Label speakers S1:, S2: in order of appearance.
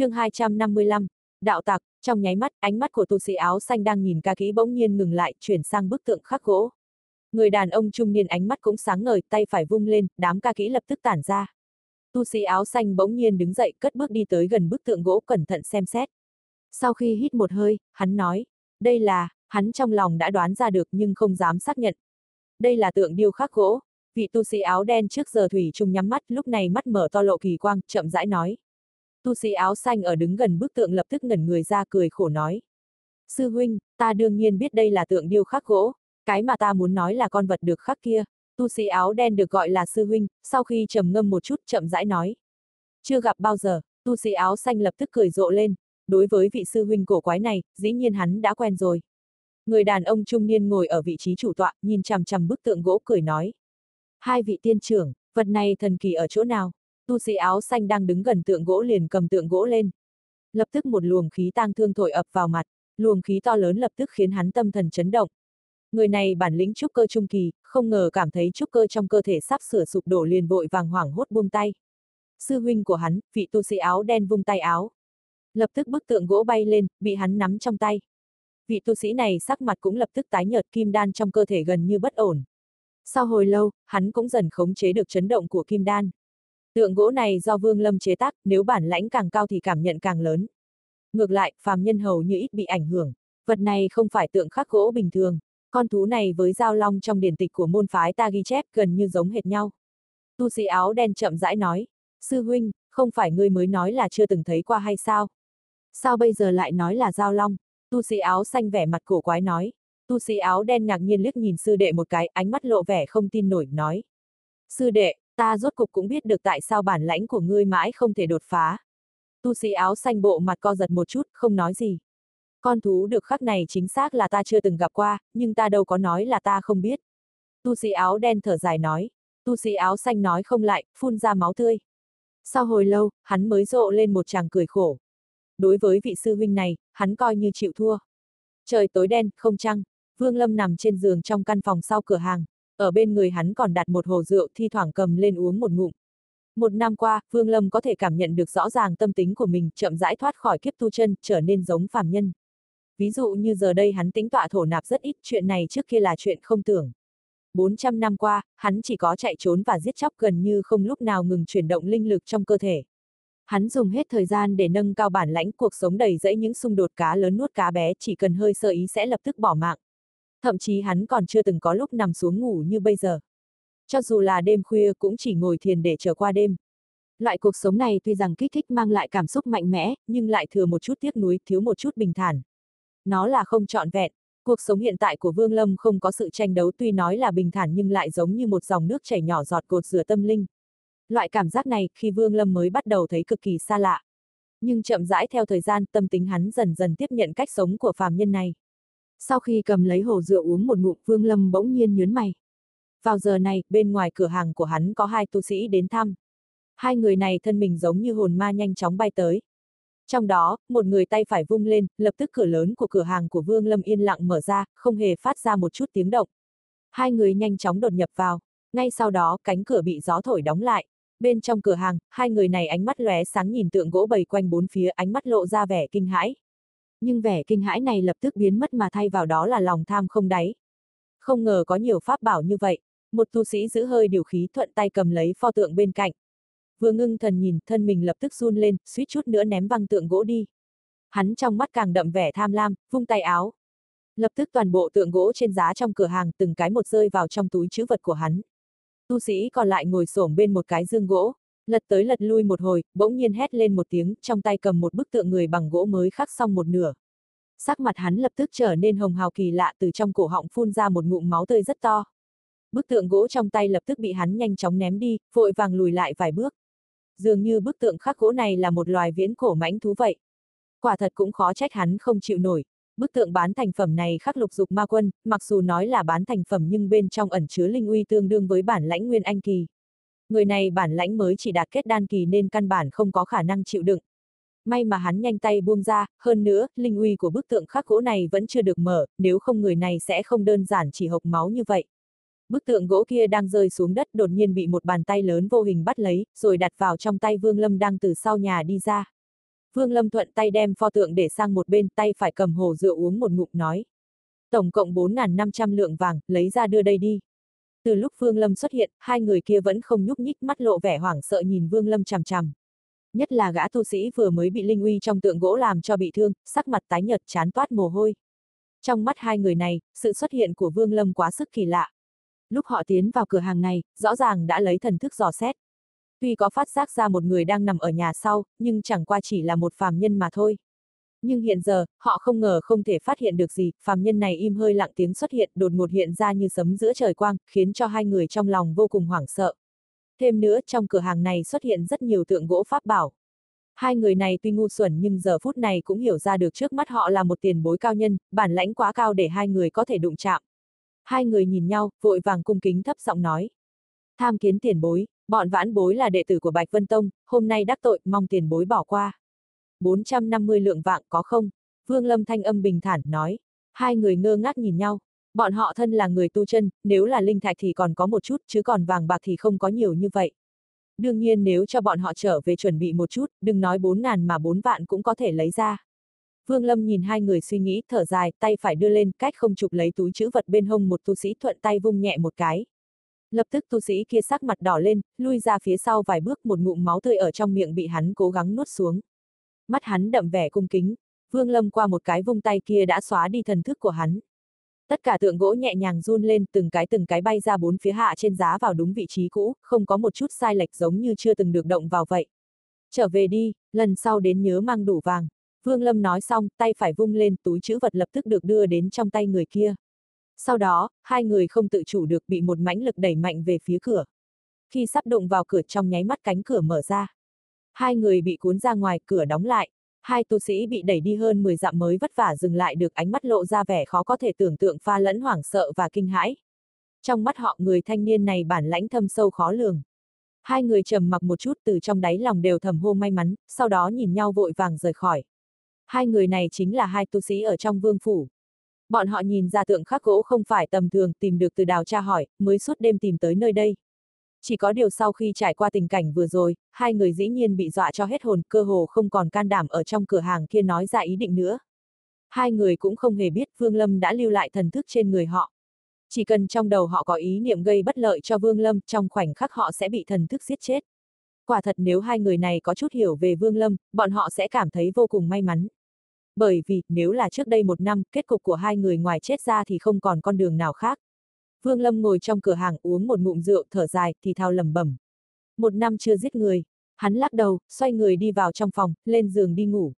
S1: chương 255, đạo tặc, trong nháy mắt, ánh mắt của tu sĩ áo xanh đang nhìn ca kỹ bỗng nhiên ngừng lại, chuyển sang bức tượng khắc gỗ. Người đàn ông trung niên ánh mắt cũng sáng ngời, tay phải vung lên, đám ca kỹ lập tức tản ra. Tu sĩ áo xanh bỗng nhiên đứng dậy, cất bước đi tới gần bức tượng gỗ cẩn thận xem xét. Sau khi hít một hơi, hắn nói, đây là, hắn trong lòng đã đoán ra được nhưng không dám xác nhận. Đây là tượng điêu khắc gỗ, vị tu sĩ áo đen trước giờ thủy trùng nhắm mắt, lúc này mắt mở to lộ kỳ quang, chậm rãi nói. Tu sĩ áo xanh ở đứng gần bức tượng lập tức ngẩn người ra cười khổ nói. Sư huynh, ta đương nhiên biết đây là tượng điêu khắc gỗ, cái mà ta muốn nói là con vật được khắc kia. Tu sĩ áo đen được gọi là sư huynh, sau khi trầm ngâm một chút chậm rãi nói. Chưa gặp bao giờ, tu sĩ áo xanh lập tức cười rộ lên, đối với vị sư huynh cổ quái này, dĩ nhiên hắn đã quen rồi. Người đàn ông trung niên ngồi ở vị trí chủ tọa, nhìn chằm chằm bức tượng gỗ cười nói. Hai vị tiên trưởng, vật này thần kỳ ở chỗ nào? Tu sĩ áo xanh đang đứng gần tượng gỗ liền cầm tượng gỗ lên. Lập tức một luồng khí tang thương thổi ập vào mặt, luồng khí to lớn lập tức khiến hắn tâm thần chấn động. Người này bản lĩnh trúc cơ trung kỳ, không ngờ cảm thấy trúc cơ trong cơ thể sắp sửa sụp đổ liền vội vàng hoảng hốt buông tay. Sư huynh của hắn, vị tu sĩ áo đen vung tay áo. Lập tức bức tượng gỗ bay lên, bị hắn nắm trong tay. Vị tu sĩ này sắc mặt cũng lập tức tái nhợt kim đan trong cơ thể gần như bất ổn. Sau hồi lâu, hắn cũng dần khống chế được chấn động của kim đan. Tượng gỗ này do Vương Lâm chế tác, nếu bản lãnh càng cao thì cảm nhận càng lớn. Ngược lại, phàm nhân hầu như ít bị ảnh hưởng. Vật này không phải tượng khắc gỗ bình thường. Con thú này với giao long trong điển tịch của môn phái ta ghi chép gần như giống hệt nhau. Tu sĩ áo đen chậm rãi nói, sư huynh, không phải ngươi mới nói là chưa từng thấy qua hay sao? Sao bây giờ lại nói là giao long? Tu sĩ áo xanh vẻ mặt cổ quái nói. Tu sĩ áo đen ngạc nhiên liếc nhìn sư đệ một cái, ánh mắt lộ vẻ không tin nổi, nói. Sư đệ, ta rốt cục cũng biết được tại sao bản lãnh của ngươi mãi không thể đột phá. Tu sĩ áo xanh bộ mặt co giật một chút, không nói gì. Con thú được khắc này chính xác là ta chưa từng gặp qua, nhưng ta đâu có nói là ta không biết. Tu sĩ áo đen thở dài nói. Tu sĩ áo xanh nói không lại, phun ra máu tươi. Sau hồi lâu, hắn mới rộ lên một chàng cười khổ. Đối với vị sư huynh này, hắn coi như chịu thua. Trời tối đen, không trăng, Vương Lâm nằm trên giường trong căn phòng sau cửa hàng, ở bên người hắn còn đặt một hồ rượu thi thoảng cầm lên uống một ngụm. Một năm qua, Vương Lâm có thể cảm nhận được rõ ràng tâm tính của mình chậm rãi thoát khỏi kiếp tu chân, trở nên giống phàm nhân. Ví dụ như giờ đây hắn tính tọa thổ nạp rất ít, chuyện này trước kia là chuyện không tưởng. 400 năm qua, hắn chỉ có chạy trốn và giết chóc gần như không lúc nào ngừng chuyển động linh lực trong cơ thể. Hắn dùng hết thời gian để nâng cao bản lãnh cuộc sống đầy rẫy những xung đột cá lớn nuốt cá bé chỉ cần hơi sơ ý sẽ lập tức bỏ mạng. Thậm chí hắn còn chưa từng có lúc nằm xuống ngủ như bây giờ. Cho dù là đêm khuya cũng chỉ ngồi thiền để chờ qua đêm. Loại cuộc sống này tuy rằng kích thích mang lại cảm xúc mạnh mẽ, nhưng lại thừa một chút tiếc nuối, thiếu một chút bình thản. Nó là không trọn vẹn. Cuộc sống hiện tại của Vương Lâm không có sự tranh đấu tuy nói là bình thản nhưng lại giống như một dòng nước chảy nhỏ giọt cột rửa tâm linh. Loại cảm giác này, khi Vương Lâm mới bắt đầu thấy cực kỳ xa lạ. Nhưng chậm rãi theo thời gian, tâm tính hắn dần dần tiếp nhận cách sống của phàm nhân này. Sau khi cầm lấy hồ rượu uống một ngụm Vương Lâm bỗng nhiên nhớn mày. Vào giờ này, bên ngoài cửa hàng của hắn có hai tu sĩ đến thăm. Hai người này thân mình giống như hồn ma nhanh chóng bay tới. Trong đó, một người tay phải vung lên, lập tức cửa lớn của cửa hàng của Vương Lâm yên lặng mở ra, không hề phát ra một chút tiếng động. Hai người nhanh chóng đột nhập vào. Ngay sau đó, cánh cửa bị gió thổi đóng lại. Bên trong cửa hàng, hai người này ánh mắt lóe sáng nhìn tượng gỗ bầy quanh bốn phía ánh mắt lộ ra vẻ kinh hãi nhưng vẻ kinh hãi này lập tức biến mất mà thay vào đó là lòng tham không đáy. Không ngờ có nhiều pháp bảo như vậy, một tu sĩ giữ hơi điều khí thuận tay cầm lấy pho tượng bên cạnh. Vừa ngưng thần nhìn, thân mình lập tức run lên, suýt chút nữa ném văng tượng gỗ đi. Hắn trong mắt càng đậm vẻ tham lam, vung tay áo. Lập tức toàn bộ tượng gỗ trên giá trong cửa hàng từng cái một rơi vào trong túi chữ vật của hắn. Tu sĩ còn lại ngồi xổm bên một cái dương gỗ, Lật tới lật lui một hồi, bỗng nhiên hét lên một tiếng, trong tay cầm một bức tượng người bằng gỗ mới khắc xong một nửa. Sắc mặt hắn lập tức trở nên hồng hào kỳ lạ từ trong cổ họng phun ra một ngụm máu tươi rất to. Bức tượng gỗ trong tay lập tức bị hắn nhanh chóng ném đi, vội vàng lùi lại vài bước. Dường như bức tượng khắc gỗ này là một loài viễn cổ mãnh thú vậy. Quả thật cũng khó trách hắn không chịu nổi. Bức tượng bán thành phẩm này khắc lục dục ma quân, mặc dù nói là bán thành phẩm nhưng bên trong ẩn chứa linh uy tương đương với bản lãnh nguyên anh kỳ người này bản lãnh mới chỉ đạt kết đan kỳ nên căn bản không có khả năng chịu đựng. May mà hắn nhanh tay buông ra, hơn nữa, linh uy của bức tượng khắc gỗ này vẫn chưa được mở, nếu không người này sẽ không đơn giản chỉ hộc máu như vậy. Bức tượng gỗ kia đang rơi xuống đất đột nhiên bị một bàn tay lớn vô hình bắt lấy, rồi đặt vào trong tay Vương Lâm đang từ sau nhà đi ra. Vương Lâm thuận tay đem pho tượng để sang một bên tay phải cầm hồ rượu uống một ngụm nói. Tổng cộng 4.500 lượng vàng, lấy ra đưa đây đi. Từ lúc Vương Lâm xuất hiện, hai người kia vẫn không nhúc nhích mắt lộ vẻ hoảng sợ nhìn Vương Lâm chằm chằm. Nhất là gã tu sĩ vừa mới bị linh uy trong tượng gỗ làm cho bị thương, sắc mặt tái nhợt chán toát mồ hôi. Trong mắt hai người này, sự xuất hiện của Vương Lâm quá sức kỳ lạ. Lúc họ tiến vào cửa hàng này, rõ ràng đã lấy thần thức dò xét. Tuy có phát giác ra một người đang nằm ở nhà sau, nhưng chẳng qua chỉ là một phàm nhân mà thôi. Nhưng hiện giờ, họ không ngờ không thể phát hiện được gì, phàm nhân này im hơi lặng tiếng xuất hiện, đột ngột hiện ra như sấm giữa trời quang, khiến cho hai người trong lòng vô cùng hoảng sợ. Thêm nữa, trong cửa hàng này xuất hiện rất nhiều tượng gỗ pháp bảo. Hai người này tuy ngu xuẩn nhưng giờ phút này cũng hiểu ra được trước mắt họ là một tiền bối cao nhân, bản lãnh quá cao để hai người có thể đụng chạm. Hai người nhìn nhau, vội vàng cung kính thấp giọng nói. Tham kiến tiền bối, bọn vãn bối là đệ tử của Bạch Vân Tông, hôm nay đắc tội, mong tiền bối bỏ qua. 450 lượng vạng có không? Vương Lâm thanh âm bình thản nói. Hai người ngơ ngác nhìn nhau. Bọn họ thân là người tu chân, nếu là linh thạch thì còn có một chút, chứ còn vàng bạc thì không có nhiều như vậy. Đương nhiên nếu cho bọn họ trở về chuẩn bị một chút, đừng nói 4 ngàn mà 4 vạn cũng có thể lấy ra. Vương Lâm nhìn hai người suy nghĩ, thở dài, tay phải đưa lên, cách không chụp lấy túi chữ vật bên hông một tu sĩ thuận tay vung nhẹ một cái. Lập tức tu sĩ kia sắc mặt đỏ lên, lui ra phía sau vài bước một ngụm máu tươi ở trong miệng bị hắn cố gắng nuốt xuống. Mắt hắn đậm vẻ cung kính, Vương Lâm qua một cái vung tay kia đã xóa đi thần thức của hắn. Tất cả tượng gỗ nhẹ nhàng run lên, từng cái từng cái bay ra bốn phía hạ trên giá vào đúng vị trí cũ, không có một chút sai lệch giống như chưa từng được động vào vậy. Trở về đi, lần sau đến nhớ mang đủ vàng. Vương Lâm nói xong, tay phải vung lên, túi chữ vật lập tức được đưa đến trong tay người kia. Sau đó, hai người không tự chủ được bị một mãnh lực đẩy mạnh về phía cửa. Khi sắp đụng vào cửa trong nháy mắt cánh cửa mở ra. Hai người bị cuốn ra ngoài, cửa đóng lại. Hai tu sĩ bị đẩy đi hơn 10 dặm mới vất vả dừng lại được ánh mắt lộ ra vẻ khó có thể tưởng tượng pha lẫn hoảng sợ và kinh hãi. Trong mắt họ người thanh niên này bản lãnh thâm sâu khó lường. Hai người trầm mặc một chút từ trong đáy lòng đều thầm hô may mắn, sau đó nhìn nhau vội vàng rời khỏi. Hai người này chính là hai tu sĩ ở trong vương phủ. Bọn họ nhìn ra tượng khắc gỗ không phải tầm thường tìm được từ đào tra hỏi, mới suốt đêm tìm tới nơi đây. Chỉ có điều sau khi trải qua tình cảnh vừa rồi, hai người dĩ nhiên bị dọa cho hết hồn, cơ hồ không còn can đảm ở trong cửa hàng kia nói ra ý định nữa. Hai người cũng không hề biết Vương Lâm đã lưu lại thần thức trên người họ. Chỉ cần trong đầu họ có ý niệm gây bất lợi cho Vương Lâm, trong khoảnh khắc họ sẽ bị thần thức giết chết. Quả thật nếu hai người này có chút hiểu về Vương Lâm, bọn họ sẽ cảm thấy vô cùng may mắn. Bởi vì, nếu là trước đây một năm, kết cục của hai người ngoài chết ra thì không còn con đường nào khác. Vương Lâm ngồi trong cửa hàng uống một ngụm rượu thở dài, thì thao lầm bẩm. Một năm chưa giết người. Hắn lắc đầu, xoay người đi vào trong phòng, lên giường đi ngủ.